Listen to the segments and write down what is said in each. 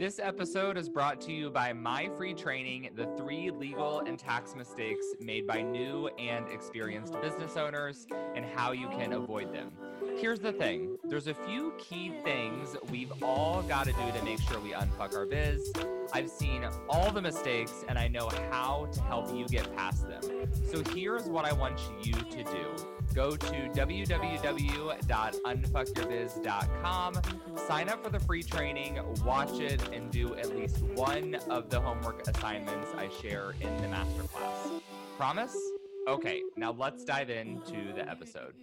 This episode is brought to you by my free training, The Three Legal and Tax Mistakes Made by New and Experienced Business Owners, and How You Can Avoid Them. Here's the thing there's a few key things we've all got to do to make sure we unfuck our biz. I've seen all the mistakes and I know how to help you get past them. So here's what I want you to do go to www.unfuckyourbiz.com, sign up for the free training, watch it, and do at least one of the homework assignments I share in the masterclass. Promise? Okay, now let's dive into the episode.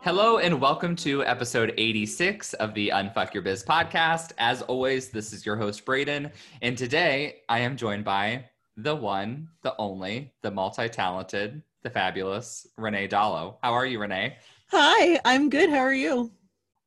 Hello, and welcome to episode 86 of the Unfuck Your Biz podcast. As always, this is your host, Braden, and today I am joined by the one, the only, the multi talented, the fabulous Renee Dalo. How are you, Renee? Hi, I'm good. How are you?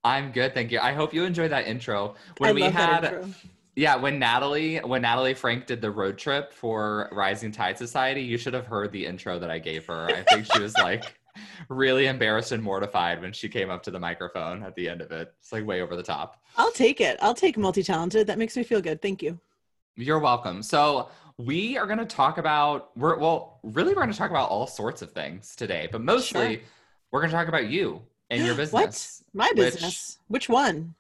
I'm good, thank you. I hope you enjoyed that intro. When I we had that intro. Yeah, when Natalie when Natalie Franke did the road trip for Rising Tide Society, you should have heard the intro that I gave her. I think she was like really embarrassed and mortified when she came up to the microphone at the end of it. It's like way over the top. I'll take it. I'll take multi-talented. That makes me feel good. Thank you. You're welcome. So we are going to talk about we're well, really we're going to talk about all sorts of things today, but mostly Sure. we're going to talk about you and your business. What? My which- business. Which one?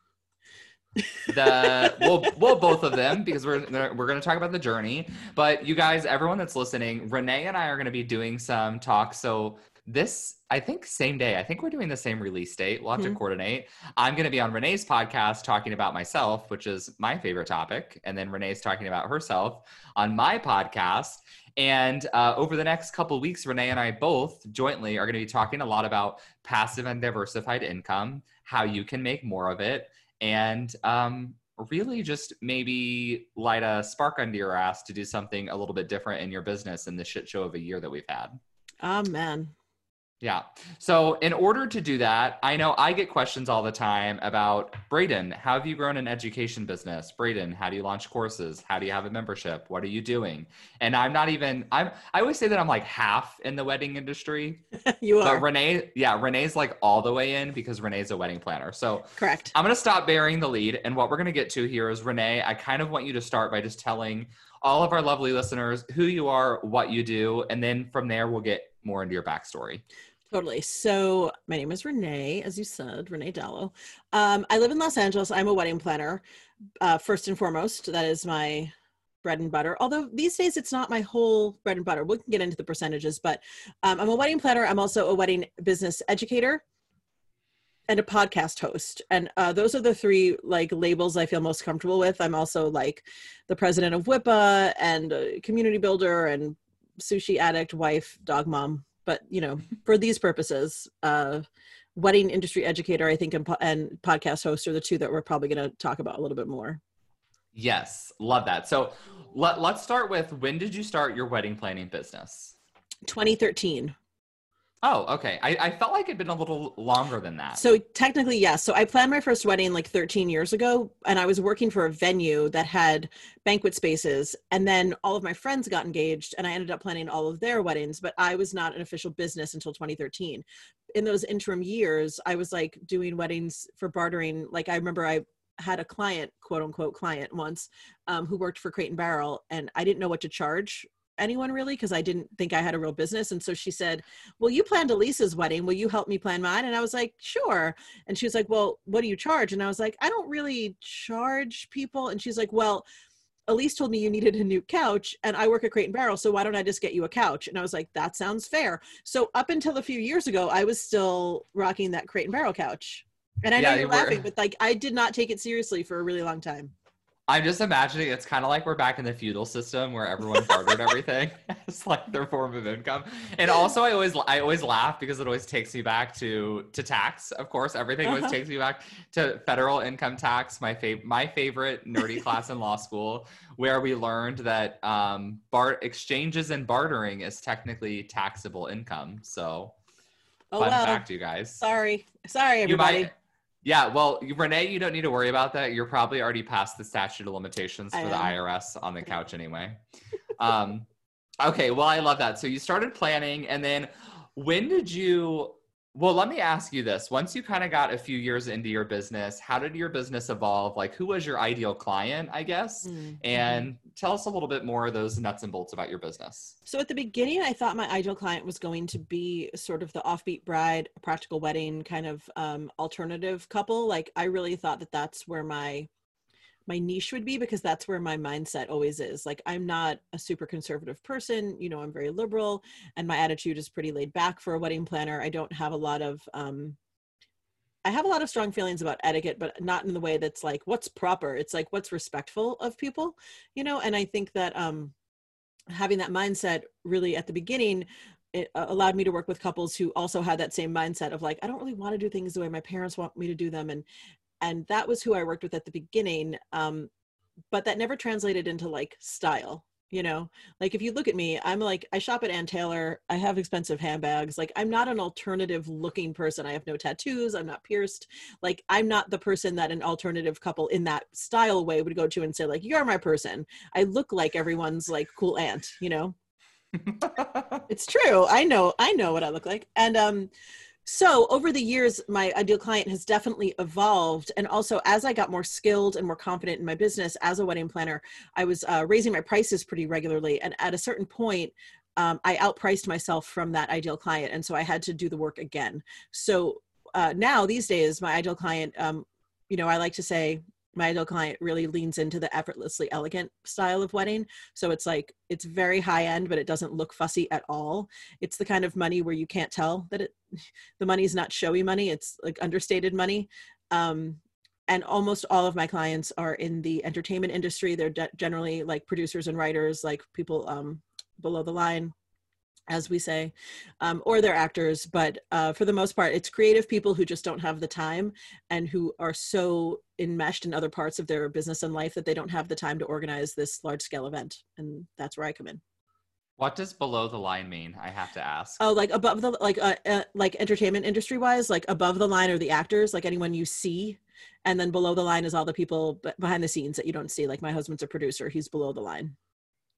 the well, well, both of them because we're we're going to talk about the journey. But you guys, everyone that's listening, Renee and I are going to be doing some talks. So this, I think, same day. I think we're doing the same release date. We'll have to Mhm. coordinate. I'm going to be on Renee's podcast talking about myself, which is my favorite topic, and then Renee's talking about herself on my podcast. And uh, over the next couple weeks, Renee and I both jointly are going to be talking a lot about passive and diversified income, how you can make more of it, and um, really just maybe light a spark under your ass to do something a little bit different in your business in the shit show of a year that we've had. Oh man. Yeah. So, in order to do that, I know I get questions all the time about Braden, how have you grown an education business? Braden, how do you launch courses? How do you have a membership? What are you doing? And I'm not even, I'm, I always say that I'm like half in the wedding industry, you are but Renee, yeah, Renee's like all the way in because Renee's a wedding planner. So, correct. I'm going to stop bearing the lead. And what we're going to get to here is Renee, I kind of want you to start by just telling all of our lovely listeners who you are, what you do. And then from there, we'll get more into your backstory. Totally. So my name is Renee, as you said, Renee Dalo. Um, I live in Los Angeles. I'm a wedding planner. Uh, first and foremost, that is my bread and butter. Although these days it's not my whole bread and butter. We can get into the percentages, but um, I'm a wedding planner. I'm also a wedding business educator and a podcast host. And uh, those are the three like labels I feel most comfortable with. I'm also like the president of WIPA and community builder and sushi addict, wife, dog mom. But you know, for these purposes, uh, wedding industry educator, I think, and, po- and podcast host are the two that we're probably going to talk about a little bit more. Yes, love that. So let, let's start with when did you start your wedding planning business? 2013. Oh, okay. I, I felt like it'd been a little longer than that. So technically, yes. So I planned my first wedding like 13 years ago, and I was working for a venue that had banquet spaces. And then all of my friends got engaged, and I ended up planning all of their weddings. But I was not an official business until 2013. In those interim years, I was like doing weddings for bartering. Like I remember I had a client, quote unquote client once, um, who worked for Crate and Barrel, and I didn't know what to charge anyone really because I didn't think I had a real business. And so she said, well, you planned Elisa's wedding. Will you help me plan mine? And I was like, sure. And she was like, well, what do you charge? And I was like, I don't really charge people. And she's like, well, Elise told me you needed a new couch and I work at Crate and Barrel. So why don't I just get you a couch? And I was like, that sounds fair. So up until a few years ago, I was still rocking that Crate and Barrel couch. And I know you're you were- laughing, but like I did not take it seriously for a really long time. I'm just imagining it's kind of like we're back in the feudal system where everyone bartered everything. it's like their form of income. And also, I always I always laugh because it always takes me back to to tax. Of course, everything always Uh-huh. takes me back to federal income tax. My fav- my favorite nerdy class in law school, where we learned that um, bar exchanges and bartering is technically taxable income. So, Oh fun well. fact, you guys. Sorry, sorry, everybody. Yeah, well, Renee, you don't need to worry about that. You're probably already past the statute of limitations for the. IRS on the couch anyway. um, okay, well, I love that. So you started planning, and then when did you? Well, let me ask you this. Once you kind of got a few years into your business, how did your business evolve? Like, who was your ideal client, I guess? Mm, And tell us a little bit more of those nuts and bolts about your business. So at the beginning, I thought my ideal client was going to be sort of the offbeat bride, practical wedding kind of um, alternative couple. Like I really thought that that's where my my niche would be because that's where my mindset always is. Like I'm not a super conservative person, you know, I'm very liberal and my attitude is pretty laid back for a wedding planner. I don't have a lot of um I have a lot of strong feelings about etiquette, but not in the way that's like what's proper. It's like what's respectful of people, you know, and I think that um having that mindset really at the beginning it uh, allowed me to work with couples who also had that same mindset of like i don't really want to do things the way my parents want me to do them and and that was who i worked with at the beginning um but that never translated into like style you know? Like if you look at me i'm like i shop at ann taylor i have expensive handbags like i'm not an alternative looking person i have no tattoos i'm not pierced like i'm not the person that an alternative couple in that style way would go to and say like you're my person. I look like everyone's like cool aunt you know? It's true i know i know what i look like and um so over the years my ideal client has definitely evolved and also as i got more skilled and more confident in my business as a wedding planner i was uh, raising my prices pretty regularly and at a certain point um, i outpriced myself from that ideal client and so i had to do the work again. So uh, now these days my ideal client um, you know i like to say my ideal client really leans into the effortlessly elegant style of wedding. So it's like it's very high end but it doesn't look fussy at all. It's the kind of money where you can't tell that it the money is not showy money it's like understated money. Um, and almost all of my clients are in the entertainment industry. They're de- generally like producers and writers like people um, below the line as we say um, or they're actors but uh, for the most part it's creative people who just don't have the time and who are so enmeshed in other parts of their business and life that they don't have the time to organize this large scale event and that's where i come in what does below the line mean? I have to ask. Oh, like above the like uh, uh like entertainment industry wise, like above the line are the actors, like anyone you see, and then below the line is all the people behind the scenes that you don't see. Like my husband's a producer; he's below the line.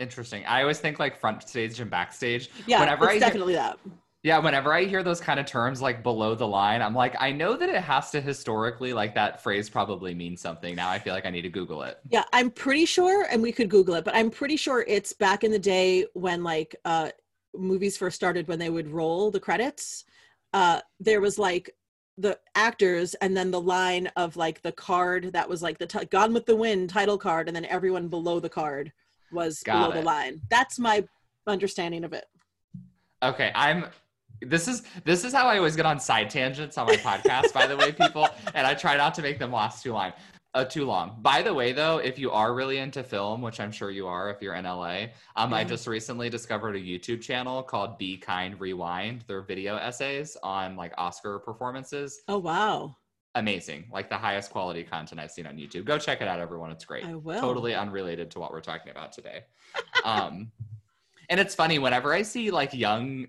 Interesting. I always think like front stage and backstage. Yeah, Whenever it's I hear- definitely that. Yeah, whenever I hear those kind of terms like below the line, I'm like, I know that it has to historically, like that phrase probably means something. Now I feel like I need to Google it. Yeah, I'm pretty sure, and we could Google it, but I'm pretty sure it's back in the day when like uh movies first started when they would roll the credits. Uh there was like the actors and then the line of like the card that was like the t- Gone with the Wind title card, and then everyone below the card was Got below it. the line. That's my understanding of it. Okay, I'm. This is this is how I always get on side tangents on my podcast. by the way, people, and I try not to make them last too long. Uh, too long. By the way, though, if you are really into film, which I'm sure you are, if you're in LA, um, I just recently discovered a YouTube channel called Be Kind Rewind. They're video essays on like Oscar performances. Oh wow, amazing like the highest quality content i've seen on youtube go check it out everyone it's great I will. totally unrelated to what we're talking about today um and it's funny whenever i see like young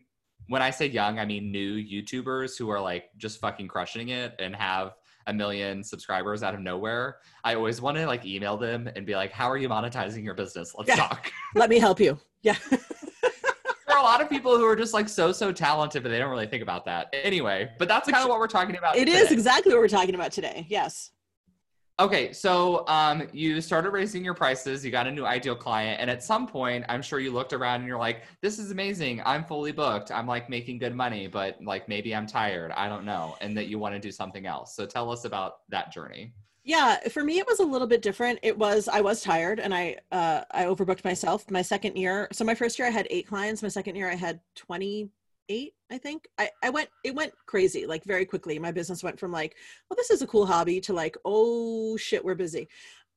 when i say young i mean new youtubers who are like just fucking crushing it and have a million subscribers out of nowhere i always want to like email them and be like how are you monetizing your business let's Yeah. talk Let me help you. Yeah. there are a lot of people who are just like so so talented but they don't really think about that anyway but that's kind of what we're talking about It is today. exactly what we're talking about today. Yes. Okay, so um, you started raising your prices, you got a new ideal client, and at some point, I'm sure you looked around and you're like, "This is amazing. I'm fully booked. I'm like making good money, but like maybe I'm tired. I don't know," and that you want to do something else. So tell us about that journey. Yeah, for me it was a little bit different. It was I was tired and I uh I overbooked myself. My second year, so my first year I had 8 clients, my second year I had 28, I think. I I went it went crazy like very quickly. My business went from like, well this is a cool hobby to like, oh shit, we're busy.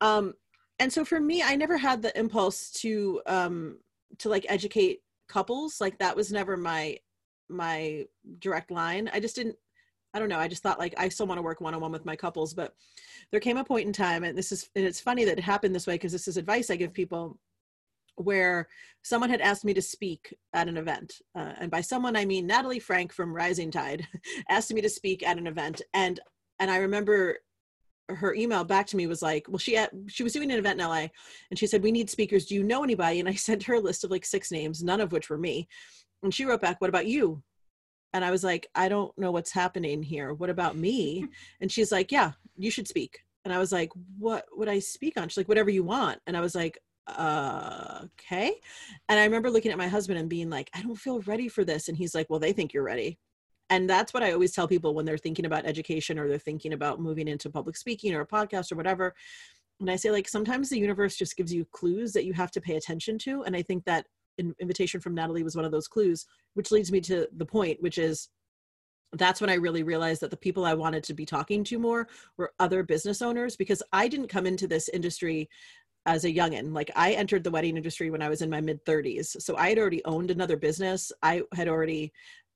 Um and so for me i never had the impulse to um to like educate couples like that was never my my direct line i just didn't i don't know i just thought like i still want to work one-on-one with my couples but there came a point in time and this is and it's funny that it happened this way because this is advice i give people where someone had asked me to speak at an event uh, and by someone i mean natalie franke from rising tide asked me to speak at an event and and i remember her email back to me was like, well, she had, she was doing an event in LA and she said, we need speakers. Do you know anybody? And I sent her a list of like six names, none of which were me. And she wrote back, what about you? And I was like, I don't know what's happening here. What about me? And she's like, yeah, you should speak. And I was like, what would I speak on? She's like, whatever you want. And I was like, uh, okay. And I remember looking at my husband and being like, I don't feel ready for this. And he's like, well, they think you're ready and that's what i always tell people when they're thinking about education or they're thinking about moving into public speaking or a podcast or whatever and i say like sometimes the universe just gives you clues that you have to pay attention to and i think that invitation from natalie was one of those clues which leads me to the point which is that's when I really realized that the people I wanted to be talking to more were other business owners because I didn't come into this industry as a youngin. Like I entered the wedding industry when I was in my mid 30s. So I had already owned another business. I had already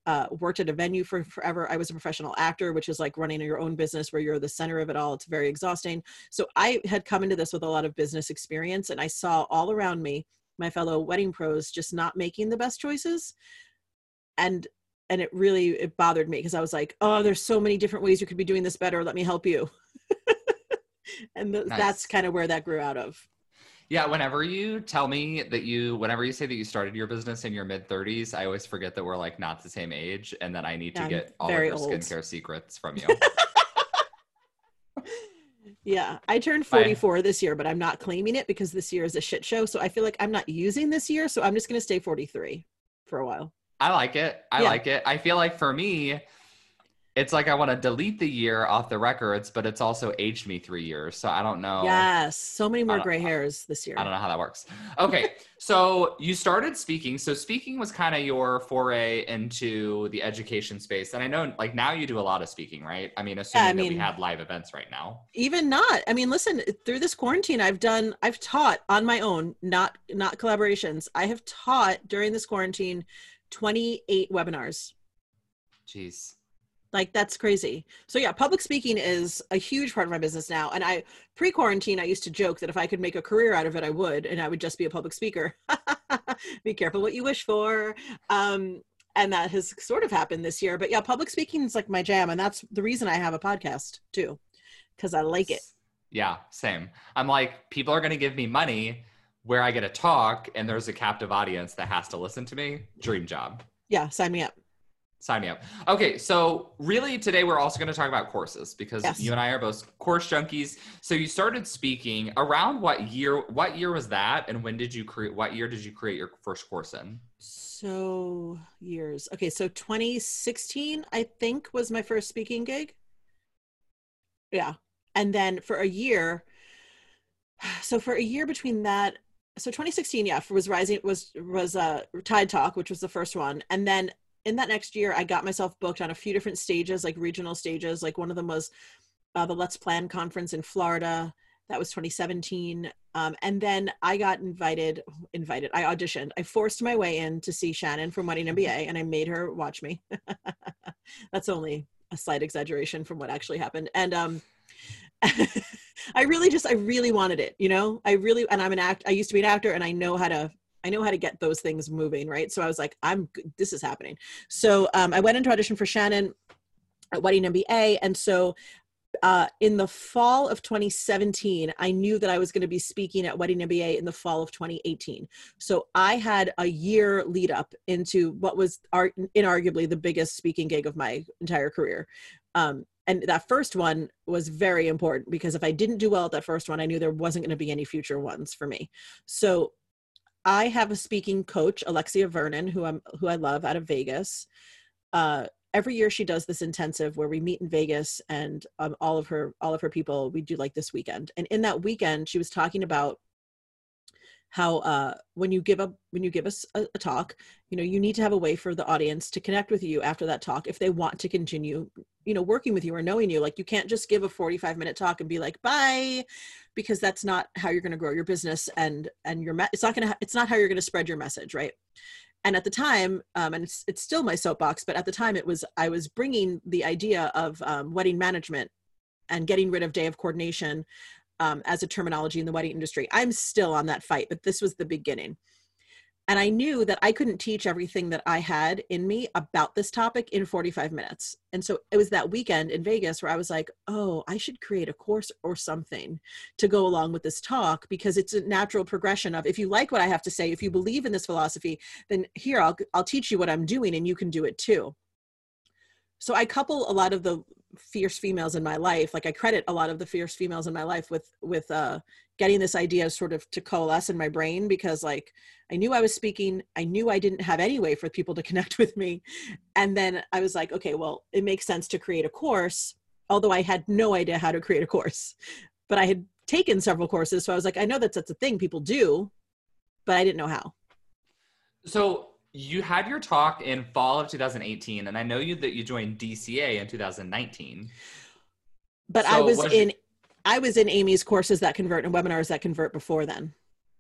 uh, worked at a venue for forever. I was a professional actor, which is like running your own business where you're the center of it all. It's very exhausting. So I had come into this with a lot of business experience, and I saw all around me my fellow wedding pros just not making the best choices, and and it really it bothered me because I was like, oh, there's so many different ways you could be doing this better. Let me help you. and th- nice. that's kind of where that grew out of. Yeah, whenever you tell me that you, whenever you say that you started your business in your mid 30s, I always forget that we're like not the same age and that I need yeah, to get all of your old. skincare secrets from you. yeah, I turned 44 Bye. this year, but I'm not claiming it because this year is a shit show. So I feel like I'm not using this year. So I'm just going to stay 43 for a while. I like it. I yeah. like it. I feel like for me, it's like I want to delete the year off the records, but it's also aged me three years. So I don't know. Yes, so many more gray hairs this year. I don't know how that works. Okay, so you started speaking. So speaking was kind of your foray into the education space, and I know like now you do a lot of speaking, right? I mean, assuming yeah, I mean, that we have live events right now. Even not. I mean, listen, through this quarantine, I've done, I've taught on my own, not not collaborations. I have taught during this quarantine, twenty eight webinars. Jeez like that's crazy. So yeah, public speaking is a huge part of my business now. And I pre-quarantine I used to joke that if I could make a career out of it I would and I would just be a public speaker. be careful what you wish for. Um and that has sort of happened this year. But yeah, public speaking is like my jam and that's the reason I have a podcast too cuz I like it. Yeah, same. I'm like people are going to give me money where I get to talk and there's a captive audience that has to listen to me. Dream job. Yeah, sign me up. Sign me up. Okay, so really today we're also going to talk about courses because yes. you and I are both course junkies. So you started speaking around what year? What year was that? And when did you create? What year did you create your first course in? So years. Okay, so 2016 I think was my first speaking gig. Yeah, and then for a year. So for a year between that so 2016 yeah was rising was was uh tide talk which was the first one and then in that next year, I got myself booked on a few different stages, like regional stages. Like one of them was uh, the Let's Plan conference in Florida. That was 2017. Um, and then I got invited, invited, I auditioned. I forced my way in to see Shannon from Wedding MBA and I made her watch me. That's only a slight exaggeration from what actually happened. And um, I really just, I really wanted it, you know, I really, and I'm an act, I used to be an actor and I know how to I know how to get those things moving, right? So I was like, I'm this is happening. So um, I went into audition for Shannon at Wedding MBA, and so uh, in the fall of 2017, I knew that I was going to be speaking at Wedding MBA in the fall of 2018. So I had a year lead up into what was art, inarguably the biggest speaking gig of my entire career. Um, and that first one was very important because if I didn't do well at that first one, I knew there wasn't going to be any future ones for me. So I have a speaking coach, Alexia Vernon, who I'm who I love out of Vegas. Uh, every year she does this intensive where we meet in Vegas and um, all of her all of her people we do like this weekend. And in that weekend, she was talking about how uh, when you give a when you give us a, a, talk, you know, you need to have a way for the audience to connect with you after that talk if they want to continue, you know working with you or knowing you. Like you can't just give a 45 minute talk and be like bye because that's not how you're going to grow your business and and your me- it's not going to it's not how you're going to spread your message right? And at the time um, and it's, it's still my soapbox but at the time it was i was bringing the idea of um, wedding management and getting rid of day of coordination um, as a terminology in the wedding industry i'm still on that fight but this was the beginning and I knew that I couldn't teach everything that I had in me about this topic in 45 minutes. And so it was that weekend in Vegas where I was like, oh, I should create a course or something to go along with this talk because it's a natural progression of if you like what I have to say, if you believe in this philosophy, then here I'll I'll teach you what I'm doing and you can do it too. So I couple a lot of the fierce females in my life like i credit a lot of the fierce females in my life with with uh getting this idea sort of to coalesce in my brain because like i knew i was speaking i knew i didn't have any way for people to connect with me and then i was like okay well it makes sense to create a course although i had no idea how to create a course but i had taken several courses so i was like i know that's that's a thing people do but i didn't know how. So you had your talk in fall of 2018 and i know you that you joined dca in 2019 but so i was in you... i was in amy's courses that convert and webinars that convert before then.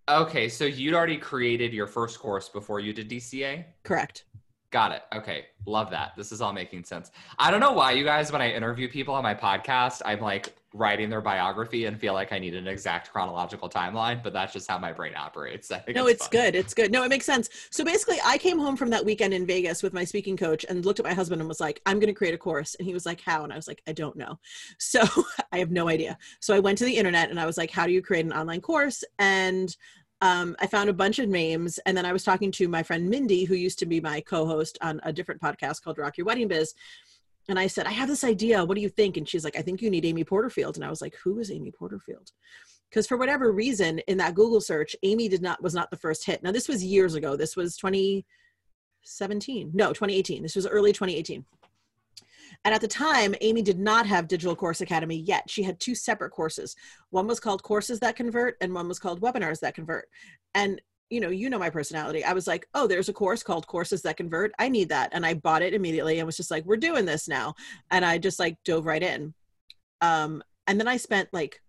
Okay so you'd already created your first course before you did dca correct Got it. Okay. Love that. This is all making sense. I don't know why you guys, when I interview people on my podcast, I'm like writing their biography and feel like I need an exact chronological timeline, but that's just how my brain operates. no, it's, it's good. It's good. No, it makes sense. So basically, I came home from that weekend in Vegas with my speaking coach and looked at my husband and was like, I'm going to create a course. And he was like, How? And I was like, I don't know. So I have no idea. So I went to the internet and I was like, How do you create an online course? And um, I found a bunch of names, and then I was talking to my friend Mindy, who used to be my co-host on a different podcast called Rock Your Wedding Biz. And I said, I have this idea. What do you think? And she's like, I think you need Amy Porterfield. And I was like, Who is Amy Porterfield? Because for whatever reason, in that Google search, Amy did not was not the first hit. Now this was years ago. This was 2017. No, 2018. This was early 2018. And at the time, Amy did not have Digital Course Academy yet. She had two separate courses. One was called Courses That Convert, and one was called Webinars That Convert. And you know, you know my personality. I was like, oh, there's a course called Courses That Convert. I need that. And I bought it immediately and was just like, we're doing this now. And I just like dove right in. Um, and then I spent like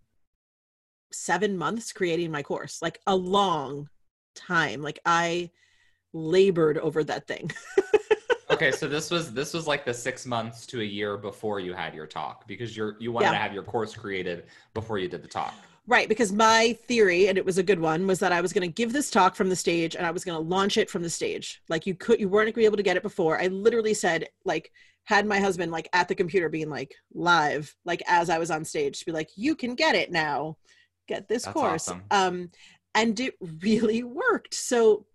seven months creating my course, like a long time. Like I labored over that thing. okay, so this was this was like the six months to a year before you had your talk because you're you wanted yeah. to have your course created before you did the talk. Right, because my theory, and it was a good one, was that I was going to give this talk from the stage and I was going to launch it from the stage. Like you could, you weren't going to be able to get it before. I literally said, like, had my husband like at the computer being like live, like as I was on stage, to be like, you can get it now, get this That's course. Awesome. Um, and it really worked. So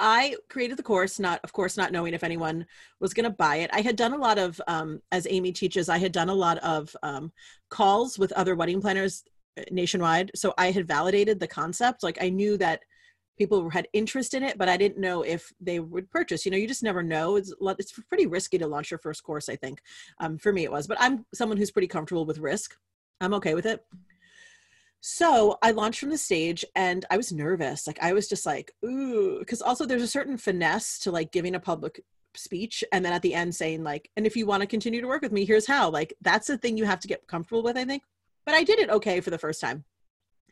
I created the course, not of course not knowing if anyone was going to buy it. I had done a lot of, um, as Amy teaches, I had done a lot of um, calls with other wedding planners uh, nationwide. So I had validated the concept. Like I knew that people had interest in it, but I didn't know if they would purchase. You know, you just never know. It's it's pretty risky to launch your first course. I think um, for me it was, but I'm someone who's pretty comfortable with risk. I'm okay with it. So I launched from the stage and I was nervous. Like I was just like, ooh, because also there's a certain finesse to like giving a public speech and then at the end saying like, and if you want to continue to work with me, here's how. Like that's the thing you have to get comfortable with, I think. But I did it okay for the first time.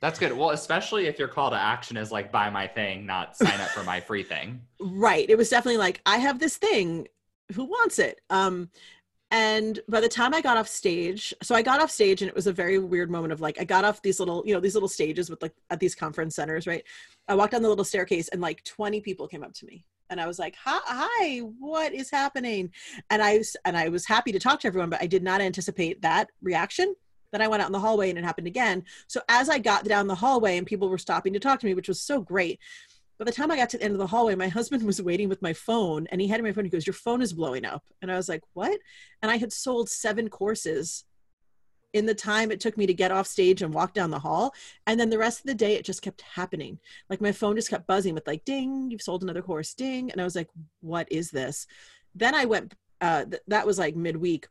That's good. Well, especially if your call to action is like buy my thing, not sign up for my free thing. Right. It was definitely like, I have this thing. Who wants it? Um, and by the time i got off stage so i got off stage and it was a very weird moment of like i got off these little you know these little stages with like at these conference centers right? I walked down the little staircase and like 20 people came up to me. And i was like hi, what is happening? And i and i was happy to talk to everyone but i did not anticipate that reaction. Then I went out in the hallway and it happened again. So as I got down the hallway and people were stopping to talk to me, which was so great, by the time I got to the end of the hallway, my husband was waiting with my phone and he had my phone. He goes, Your phone is blowing up. And I was like, What? And I had sold seven courses in the time it took me to get off stage and walk down the hall. And then the rest of the day, it just kept happening. Like my phone just kept buzzing with like, ding, you've sold another course, ding. And I was like, what is this? Then I went, uh, th- that was like midweek.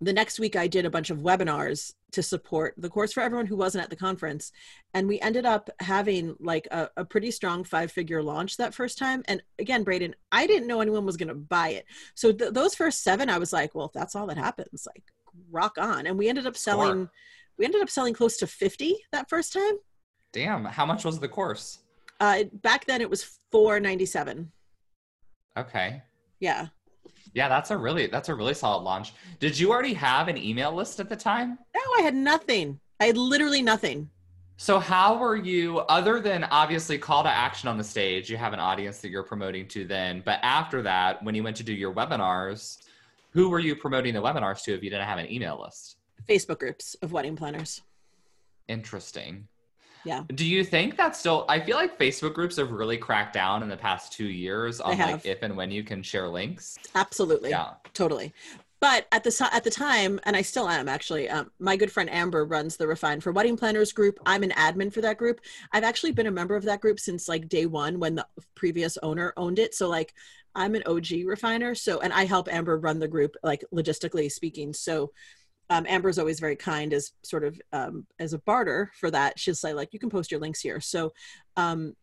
The next week I did a bunch of webinars to support the course for everyone who wasn't at the conference. And we ended up having like a, a pretty strong five figure launch that first time. And again, Braden, I didn't know anyone was going to buy it. So th- those first seven, I was like, well, if that's all that happens, like rock on. And we ended up selling, we ended up selling close to 50 that first time. Damn. How much was the course? Uh, back then it was 497. Okay. Yeah. Yeah, that's a really that's a really solid launch. Did you already have an email list at the time? No, I had nothing. I had literally nothing. So how were you other than obviously call to action on the stage, you have an audience that you're promoting to then, but after that when you went to do your webinars, who were you promoting the webinars to if you didn't have an email list? Facebook groups of wedding planners. Interesting. Yeah. Do you think that's still? I feel like Facebook groups have really cracked down in the past two years on like if and when you can share links. Absolutely. Yeah. Totally. But at the at the time, and I still am actually. Um, my good friend Amber runs the Refine for Wedding Planners group. I'm an admin for that group. I've actually been a member of that group since like day one when the previous owner owned it. So like I'm an OG refiner. So and I help Amber run the group like logistically speaking. So um, Amber's always very kind as sort of um, as a barter for that. She'll say like, you can post your links here. So, um,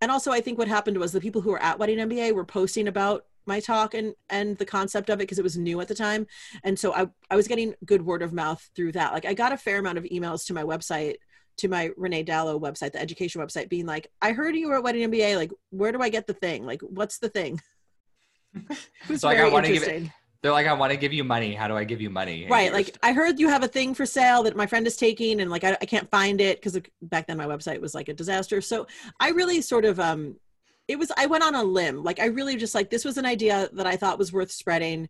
and also I think what happened was the people who were at Wedding MBA were posting about my talk and and the concept of it because it was new at the time, and so I I was getting good word of mouth through that. Like I got a fair amount of emails to my website to my Renee Dalo website, the education website, being like, I heard you were at Wedding MBA. Like, where do I get the thing? Like, what's the thing? it was so I want to give it they're like, I want to give you money. How do I give you money? And right. Like, I heard you have a thing for sale that my friend is taking, and like, I, I can't find it because back then my website was like a disaster. So I really sort of, um, it was, I went on a limb. Like, I really just like, this was an idea that I thought was worth spreading.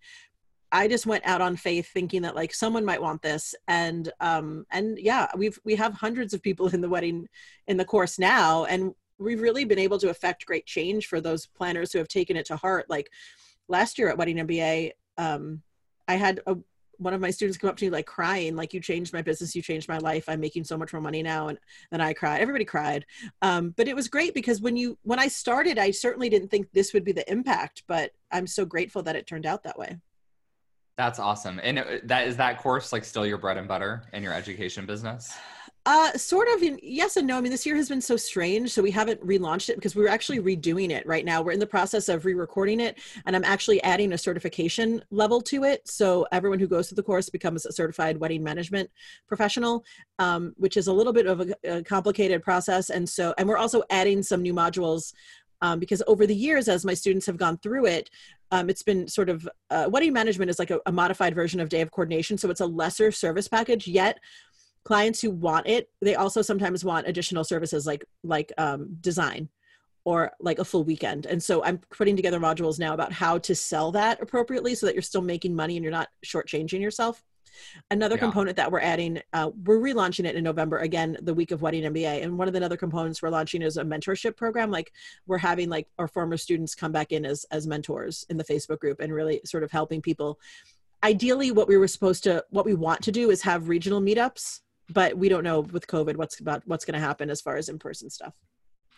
I just went out on faith thinking that like someone might want this. And, um, and yeah, we've, we have hundreds of people in the wedding, in the course now. And we've really been able to affect great change for those planners who have taken it to heart. Like, last year at Wedding MBA, um, I had a, one of my students come up to me like crying, like you changed my business, you changed my life. I'm making so much more money now. And then I cried. Everybody cried. Um, but it was great because when you when I started, I certainly didn't think this would be the impact, but I'm so grateful that it turned out that way. That's awesome. And uh, that is that course like still your bread and butter in your education business? Uh, sort of. In, yes and no. I mean, this year has been so strange, so we haven't relaunched it because we're actually redoing it right now. We're in the process of re-recording it, and I'm actually adding a certification level to it. So everyone who goes through the course becomes a certified wedding management professional, um, which is a little bit of a, a complicated process. And so, and we're also adding some new modules um, because over the years, as my students have gone through it, um, it's been sort of uh, wedding management is like a, a, modified version of day of coordination. So it's a lesser service package, yet clients who want it they also sometimes want additional services like like um, design or like a full weekend. And so i'm putting together modules now about how to sell that appropriately so that you're still making money and you're not shortchanging yourself. Another yeah. component that we're adding uh, we're relaunching it in november again the week of wedding mba and one of the other components we're launching is a mentorship program. Like we're having like our former students come back in as as mentors in the facebook group and really sort of helping people. Ideally what we were supposed to what we want to do is have regional meetups but we don't know with COVID what's about what's going to happen as far as in person stuff.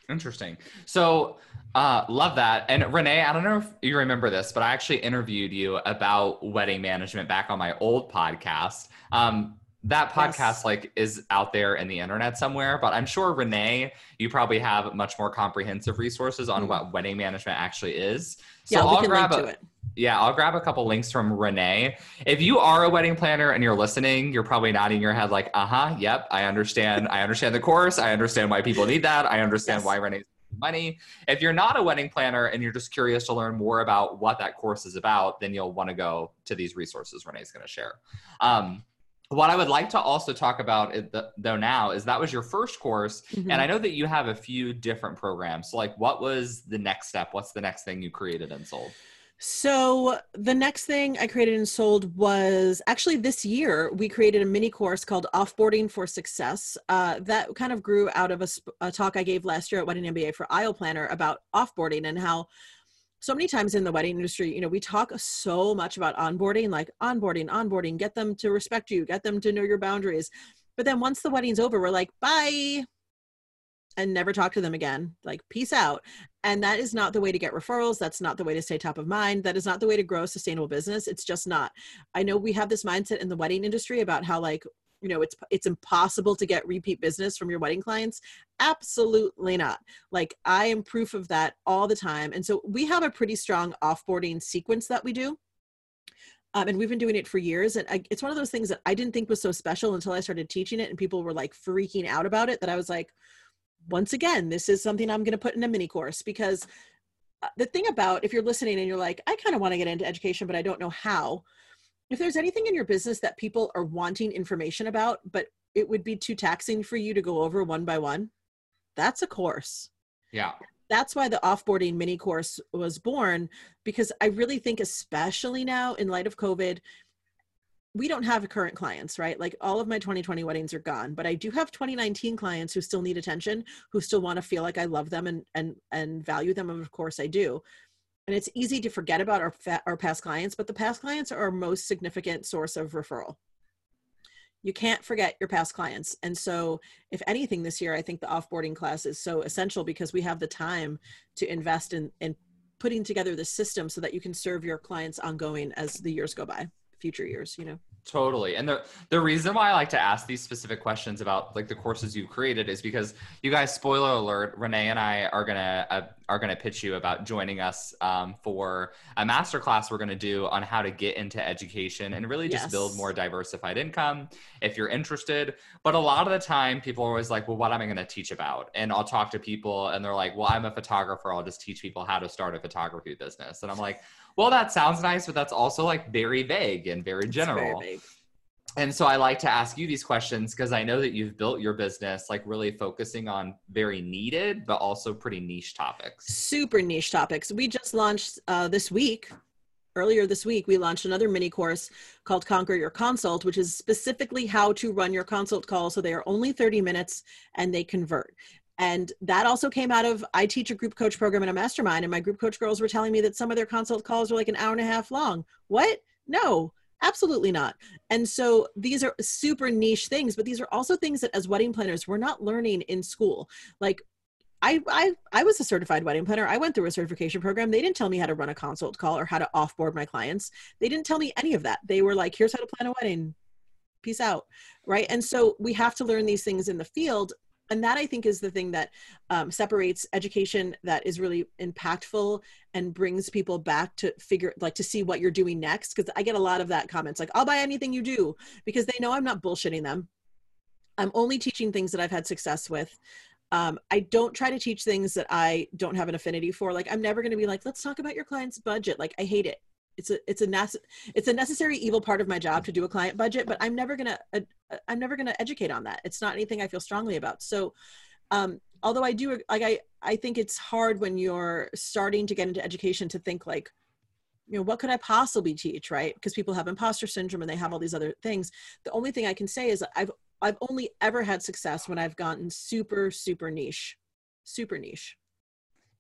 Interesting. So, uh, love that. And Renee, I don't know if you remember this, but I actually interviewed you about wedding management back on my old podcast. Um, that podcast yes. like is out there in the internet somewhere but i'm sure renee you probably have much more comprehensive resources on mm-hmm. what wedding management actually is so yeah, i'll grab a, yeah i'll grab a couple links from renee if you are a wedding planner and you're listening you're probably nodding your head like uh-huh yep i understand i understand the course i understand why people need that i understand yes. why renee's money. If you're not a wedding planner and you're just curious to learn more about what that course is about, then you'll want to go to these resources Renee's going to share. Um, what I would like to also talk about though now is that was your first course, mm-hmm. and I know that you have a few different programs. So, like, what was the next step? What's the next thing you created and sold? So the next thing I created and sold was actually this year we created a mini course called Offboarding for Success. Uh, that kind of grew out of a, a, talk I gave last year at Wedding MBA for Aisle Planner about offboarding and how so many times in the wedding industry, you know, we talk so much about onboarding, like onboarding, onboarding, get them to respect you, get them to know your boundaries. But then once the wedding's over, we're like, bye, and never talk to them again. Like, peace out. And that is not the way to get referrals. That's not the way to stay top of mind. That is not the way to grow a sustainable business. It's just not. I know we have this mindset in the wedding industry about how like you know it's it's impossible to get repeat business from your wedding clients absolutely not like i am proof of that all the time and so we have a pretty strong offboarding sequence that we do um, and we've been doing it for years and I, it's one of those things that i didn't think was so special until i started teaching it and people were like freaking out about it that i was like once again this is something i'm going to put in a mini course because uh, the thing about if you're listening and you're like i kind of want to get into education but i don't know how if there's anything in your business that people are wanting information about but it would be too taxing for you to go over one by one that's a course. Yeah. That's why the offboarding mini course was born because i really think especially now in light of covid we don't have current clients right? Like all of my 2020 weddings are gone but i do have 2019 clients who still need attention who still want to feel like i love them and and and value them and of course i do. And it's easy to forget about our our past clients but the past clients are our most significant source of referral. You can't forget your past clients. And so if anything this year i think the offboarding class is so essential because we have the time to invest in in putting together the system so that you can serve your clients ongoing as the years go by future years you know Totally. And the the reason why I like to ask these specific questions about like the courses you've created is because you guys spoiler alert Renee and I are going to uh, are to pitch you about joining us um, for a masterclass we're going to do on how to get into education and really just yes. build more diversified income if you're interested. But a lot of the time people are always like, "Well, what am I going to teach about?" And I'll talk to people and they're like, "Well, I'm a photographer. I'll just teach people how to start a photography business." And I'm like, well, that sounds nice, but that's also like very vague and very general. Very and so I like to ask you these questions because I know that you've built your business like really focusing on very needed, but also pretty niche topics. Super niche topics. We just launched uh, this week earlier this week we launched another mini course called conquer your consult which is specifically how to run your consult call so they are only 30 minutes and they convert and that also came out of I teach a group coach program in a mastermind, and my group coach girls were telling me that some of their consult calls were like an hour and a half long. What? No, absolutely not. And so these are super niche things, but these are also things that as wedding planners, we're not learning in school. Like I, I I was a certified wedding planner. I went through a certification program. They didn't tell me how to run a consult call or how to offboard my clients. They didn't tell me any of that. They were like, "Here's how to plan a wedding. Peace out." Right? And so we have to learn these things in the field and that i think is the thing that um, separates education that is really impactful and brings people back to figure like to see what you're doing next. Because i get a lot of that comments like i'll buy anything you do because they know i'm not bullshitting them. I'm only teaching things that i've had success with. Um, i don't try to teach things that i don't have an affinity for. Like i'm never going to be like let's talk about your client's budget. Like i hate it it's a it's a nece- it's a necessary evil part of my job to do a client budget but i'm never gonna uh, i'm never gonna educate on that. It's not anything i feel strongly about. So um although i do like i i think it's hard when you're starting to get into education to think like you know what could i possibly teach right? Because people have imposter syndrome and they have all these other things. The only thing i can say is i've i've only ever had success when i've gotten super super niche super niche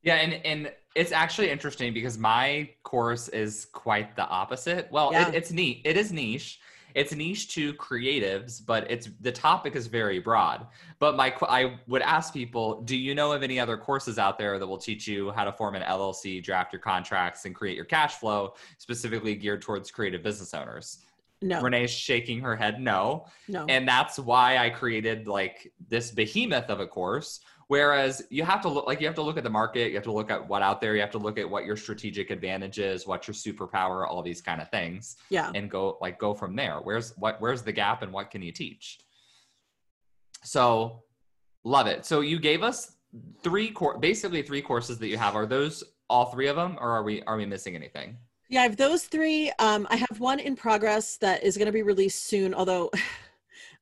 yeah, and and it's actually interesting because my course is quite the opposite. Well, yeah. it, it's neat. It is niche. It's niche to creatives, but it's the topic is very broad. But my I would ask people, do you know of any other courses out there that will teach you how to form an LLC, draft your contracts, and create your cash flow, specifically geared towards creative business owners? No. Renee's shaking her head no. No. And that's why I created like this behemoth of a course Whereas you have to look like you have to look at the market, you have to look at what out there, you have to look at what your strategic advantage is, what's your superpower, all these kind of things. Yeah. And go like go from there. Where's what where's the gap and what can you teach? So love it. So you gave us three core basically three courses that you have. Are those all three of them or are we are we missing anything? Yeah, I have those three. Um, I have one in progress that is going to be released soon, although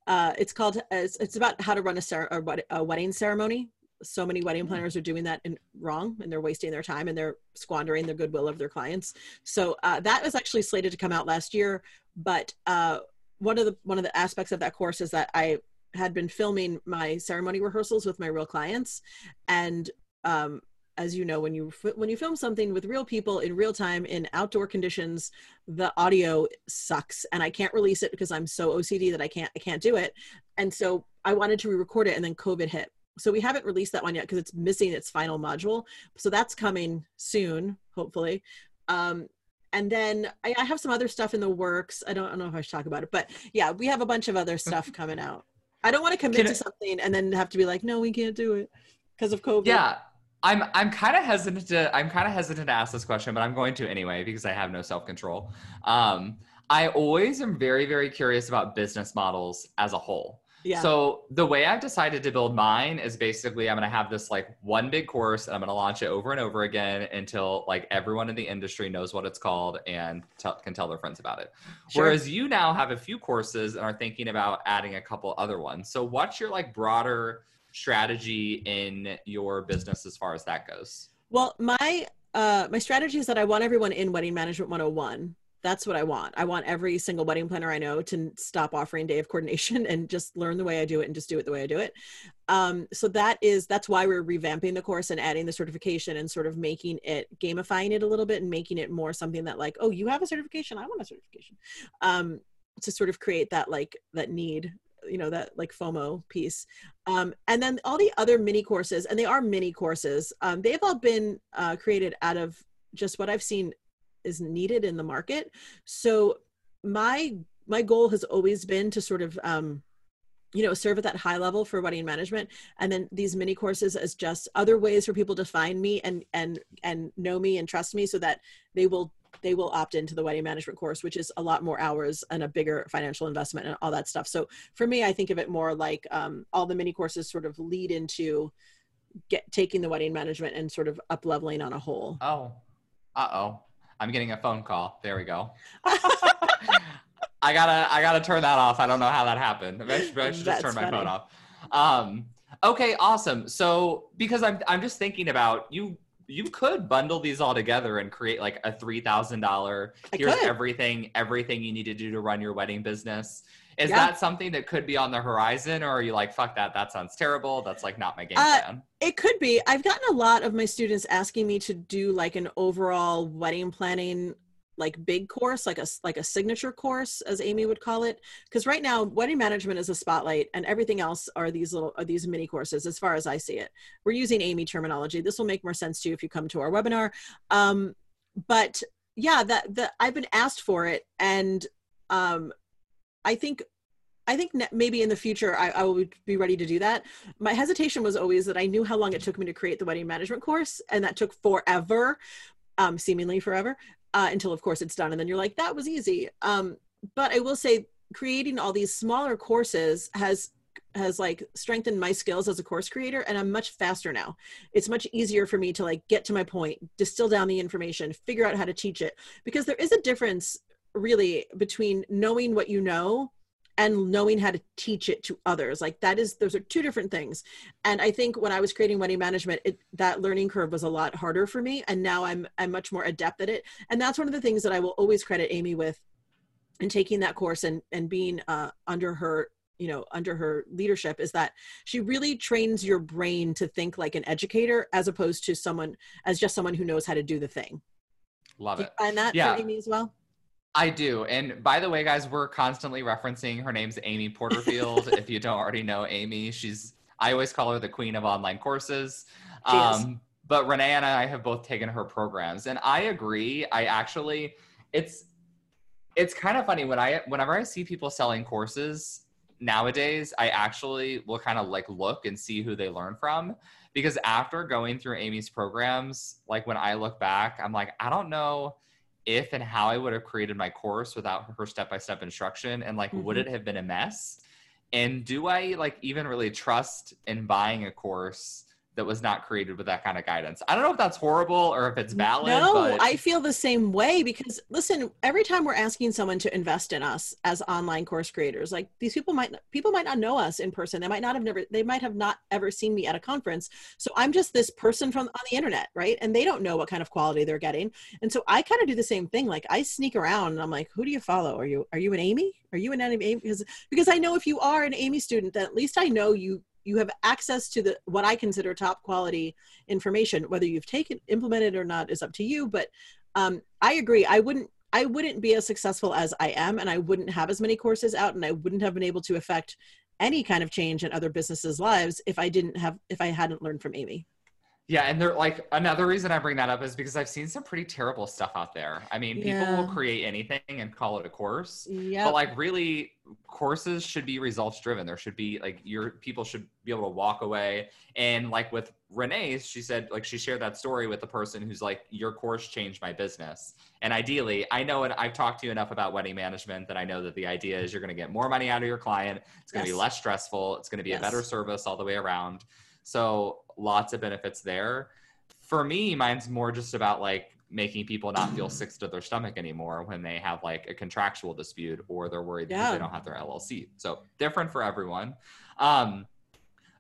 uh, it's called it's, it's about how to run a, cer- a, a wedding ceremony so many wedding mm. planners are doing that in, wrong and they're wasting their time and they're squandering the goodwill of their clients so uh, that was actually slated to come out last year but uh, one of the one of the aspects of that course is that i had been filming my ceremony rehearsals with my real clients and um, as you know when you when you film something with real people in real time in outdoor conditions the audio sucks and i can't release it because i'm so ocd that i can't i can't do it and so i wanted to re-record it and then covid hit so we haven't released that one yet because it's missing its final module. So that's coming soon, hopefully. Um, and then I, I have some other stuff in the works. I don't, I don't know if I should talk about it, but yeah, we have a bunch of other stuff coming out. I don't want to commit Can to I- something and then have to be like, no, we can't do it because of COVID. Yeah. I'm I'm kind of hesitant to I'm kind of hesitant to ask this question, but I'm going to anyway because I have no self-control. Um, I always am very very curious about business models as a whole. Yeah. So the way I've decided to build mine is basically I'm going to have this like one big course and I'm going to launch it over and over again until like everyone in the industry knows what it's called and tell can tell their friends about it. Sure. Whereas you now have a few courses and are thinking about adding a couple other ones. So what's your like broader strategy in your business as far as that goes? Well, my uh, my strategy is that I want everyone in Wedding Management 101. That's what I want. I want every single wedding planner I know to stop offering day of coordination and just learn the way I do it and just do it the way I do it. Um, so that is that's why we're revamping the course and adding the certification and sort of making it gamifying it a little bit and making it more something that like, oh, you have a certification, I want a certification. Um, to sort of create that like that need you know that like fomo piece. Um, and then all the other mini courses and they are mini courses um, they've all been uh, created out of just what i've seen is needed in the market. So my my goal has always been to sort of um, you know serve at that high level for wedding management and then these mini courses as just other ways for people to find me and and and know me and trust me so that they will they will opt into the wedding management course which is a lot more hours and a bigger financial investment and all that stuff so for me i think of it more like um, all the mini courses sort of lead into get taking the wedding management and sort of up leveling on a whole Oh, uh oh. I'm getting a phone call. There we go. I gotta I gotta turn that off. I don't know how that happened. I should, I should just turn my funny. phone off. Um, okay, awesome. So because I'm I'm just thinking about you you could bundle these all together and create like a three thousand dollar here's could. everything everything you need to do to run your wedding business. Is Yeah. that something that could be on the horizon, or are you like, fuck that, that sounds terrible. That's like not my game Uh, plan. It could be. I've gotten a lot of my students asking me to do like an overall wedding planning like big course like a like a signature course as amy would call it. Because right now wedding management is a spotlight and everything else are these little are these mini courses as far as i see it. We're using amy terminology. This will make more sense to you if you come to our webinar. Um but yeah that that i've been asked for it and um i think I think maybe in the future I, I will be ready to do that. My hesitation was always that I knew how long it took me to create the wedding management course, and that took forever, um, seemingly forever, uh, until of course it's done, and then you're like, that was easy. Um, but I will say, creating all these smaller courses has has like strengthened my skills as a course creator and i'm much faster now it's much easier for me to like get to my point distill down the information figure out how to teach it because there is a difference really between knowing what you know and knowing how to teach it to others. Like that is those are two different things. And i think when i was creating wedding management it, that learning curve was a lot harder for me and now i'm i'm much more adept at it. And that's one of the things that i will always credit amy with in taking that course and and being uh, under her you know under her leadership is that she really trains your brain to think like an educator as opposed to someone as just someone who knows how to do the thing. Love do it. find that Yeah. for amy as well I do. And by the way, guys, we're constantly referencing her name's Amy Porterfield. if you don't already know Amy, she's I always call her the queen of online courses. Um, but Renee and I have both taken her programs, and I agree. I actually, it's it's kind of funny when I whenever I see people selling courses nowadays, I actually will kind of like look and see who they learn from because after going through Amy's programs, like when I look back, I'm like, I don't know if and how I would have created my course without her step by step instruction. And like, would Mhm. it have been a mess? And do I like even really trust in buying a course that was not created with that kind of guidance? I don't know if that's horrible or if it's valid. No, but I feel the same way because listen, every time we're asking someone to invest in us as online course creators, like these people might people might not know us in person. They might not have never they might have not ever seen me at a conference. So I'm just this person from on the internet, right? And they don't know what kind of quality they're getting. And so I kind of do the same thing. Like I sneak around and I'm like, who do you follow? Are you are you an Amy? Are you an Amy? Because because I know if you are an Amy student, then at least I know you you have access to the what I consider top quality information whether you've taken implemented or not is up to you but um, i agree i wouldn't i wouldn't be as successful as i am and i wouldn't have as many courses out and i wouldn't have been able to affect any kind of change in other businesses' lives if I didn't have if I hadn't learned from Amy. Yeah, and they're like another reason I bring that up is because I've seen some pretty terrible stuff out there. I mean, people will create anything and call it a course. Yeah. But like really courses should be results driven. There should be like your people should be able to walk away. And like with Renee, she said like she shared that story with the person who's like, your course changed my business. And ideally, I know and I've talked to you enough about wedding management that I know that the idea is you're gonna get more money out of your client. It's gonna be less stressful, it's gonna be Yes. a better service all the way around. So lots of benefits there. For me, mine's more just about like making people not feel sick to their stomach anymore when they have like a contractual dispute or they're worried because they don't have their LLC. So different for everyone. Um,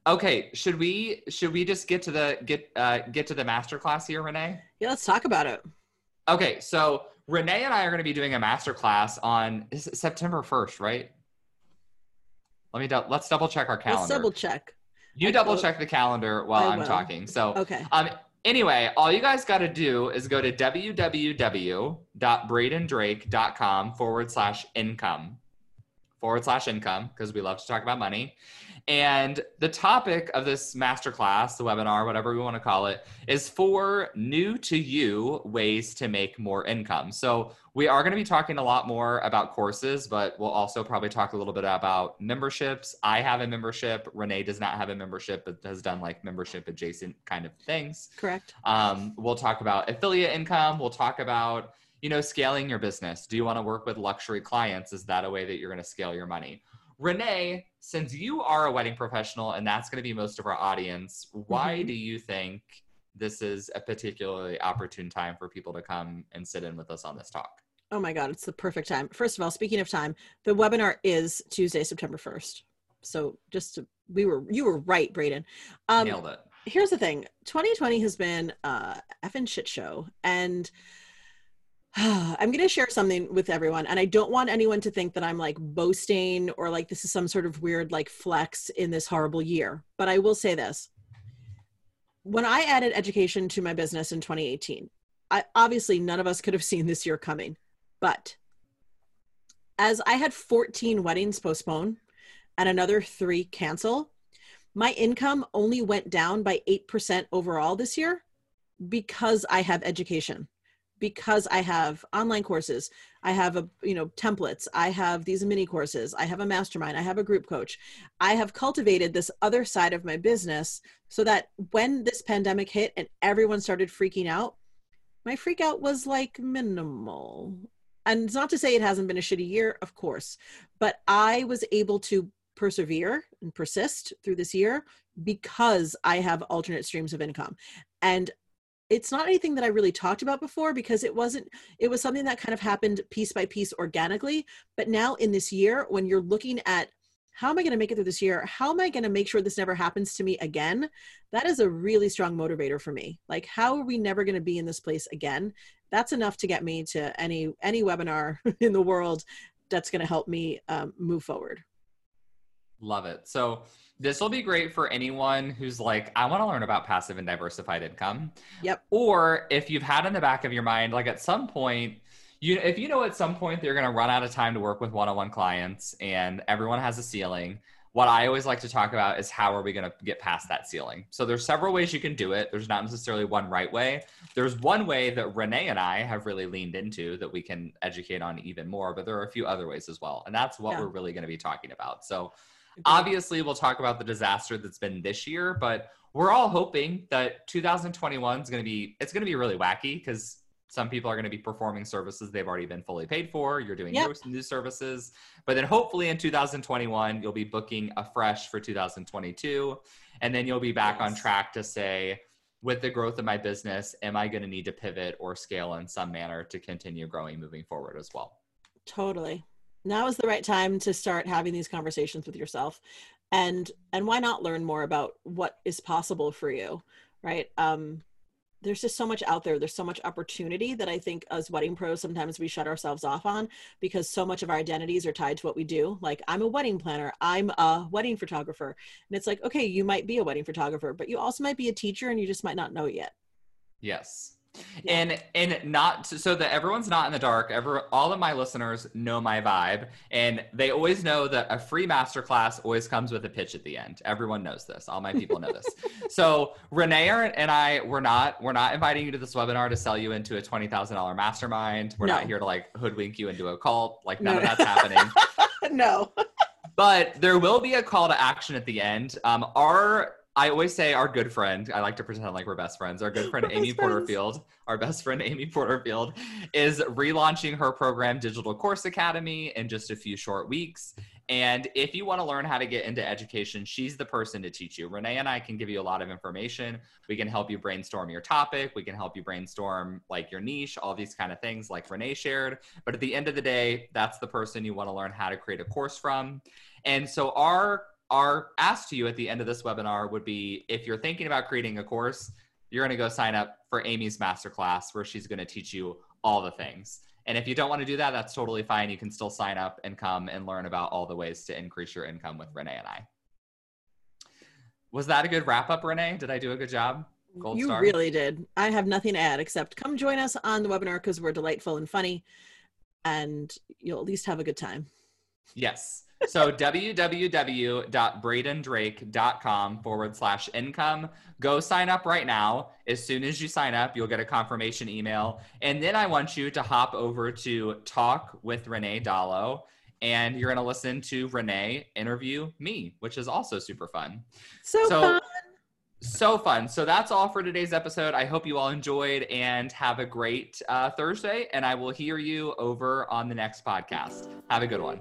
okay, should we should we just get to the get uh, get to the master class here, Renee? yeah, let's talk about it. Okay, so Renee and I are going to be doing a master class on September first, right? Let me dou- let's double check our calendar. Let's double check. You I double check the calendar while I I'm will. talking. So Okay. um, anyway, all you guys got to do is go to www.bradendrake.com forward slash income forward slash income because we love to talk about money. And the topic of this masterclass, the webinar, whatever we want to call it, is for new to you ways to make more income. So we are going to be talking a lot more about courses, but we'll also probably talk a little bit about memberships. I have a membership. Renee does not have a membership, but has done like membership adjacent kind of things. Correct. Um, we'll talk about affiliate income. We'll talk about, you know, scaling your business. Do you want to work with luxury clients? Is that a way that you're going to scale your money? Renee, since you are a wedding professional and that's going to be most of our audience, why Mhm. do you think this is a particularly opportune time for people to come and sit in with us on this talk? Oh my God, it's the perfect time. First of all, speaking of time, the webinar is Tuesday, September 1st. So just to, we were, you were right, Braden. Um, Nailed it. here's the thing 2020 has been a effing shit show and i'm going to share something with everyone and i don't want anyone to think that i'm like boasting or like this is some sort of weird like flex in this horrible year but i will say this. When i added education to my business in 2018 I, obviously none of us could have seen this year coming but as i had 14 weddings postpone and another three cancel my income only went down by 8% overall this year because I have education because I have online courses I have a you know templates I have these mini courses I have a mastermind I have a group coach I have cultivated this other side of my business so that when this pandemic hit and everyone started freaking out my freak out was like minimal and it's not to say it hasn't been a shitty year of course but I was able to persevere and persist through this year because I have alternate streams of income. And it's not anything that I really talked about before because it wasn't, it was something that kind of happened piece by piece organically. But now in this year, when you're looking at how am I going to make it through this year? How am I going to make sure this never happens to me again? That is a really strong motivator for me. Like, how are we never going to be in this place again? That's enough to get me to any any webinar in the world that's going to help me um, move forward. Love it. So this will be great for anyone who's like, I want to learn about passive and diversified income. Yep. Or if you've had in the back of your mind, like at some point, you if you know at some point they're going to run out of time to work with one-on-one clients and everyone has a ceiling. What I always like to talk about is how are we going to get past that ceiling? So there's several ways you can do it. There's not necessarily one right way. There's one way that Renee and I have really leaned into that we can educate on even more, but there are a few other ways as well. And that's what Yeah. we're really going to be talking about. So obviously we'll talk about the disaster that's been this year but we're all hoping that 2021 is going to be it's going to be really wacky because some people are going to be performing services they've already been fully paid for. You're doing Yep. new, new services. But then hopefully in 2021 you'll be booking afresh for 2022 and then you'll be back on track to say with the growth of my business am i going to need to pivot or scale in some manner to continue growing moving forward as well? Totally now is the right time to start having these conversations with yourself and and why not learn more about what is possible for you right? Um there's just so much out there. There's so much opportunity that i think as wedding pros sometimes we shut ourselves off on because so much of our identities are tied to what we do. Like i'm a wedding planner. I'm a wedding photographer. And it's like okay you might be a wedding photographer but you also might be a teacher and you just might not know it yet. Yes. And and not so that everyone's not in the dark. Ever all of my listeners know my vibe, and they always know that a free masterclass always comes with a pitch at the end. Everyone knows this. All my people know this. so Renee and I, we're not we're not inviting you to this webinar to sell you into a twenty thousand dollar mastermind. We're No. not here to like hoodwink you into a cult. Like none No. of that's happening. no. but there will be a call to action at the end. Um, our I always say our good friend. I like to pretend like we're best friends. Our good friend We're Amy best friends. Porterfield, our best friend Amy Porterfield, is relaunching her program Digital Course Academy in just a few short weeks. And if you want to learn how to get into education, she's the person to teach you. Renee and I can give you a lot of information. We can help you brainstorm your topic. We can help you brainstorm like your niche, all these kind of things like Renee shared. But at the end of the day, that's the person you want to learn how to create a course from. And so our our ask to you at the end of this webinar would be if you're thinking about creating a course, you're going to go sign up for Amy's masterclass where she's going to teach you all the things. And if you don't want to do that, that's totally fine. You can still sign up and come and learn about all the ways to increase your income with Renee and I. Was that a good wrap up, Renee? Did I do a good job? Gold you star? really did. I have nothing to add except come join us on the webinar because we're delightful and funny, and you'll at least have a good time. Yes. So www.bradendrake.com forward slash income. Go sign up right now. As soon as you sign up, you'll get a confirmation email. And then I want you to hop over to Talk with Renee Dalo. And you're going to listen to Renee interview me, which is also super fun. So, So- fun. So fun. So that's all for today's episode. I hope you all enjoyed and have a great uh, Thursday. And I will hear you over on the next podcast. Have a good one.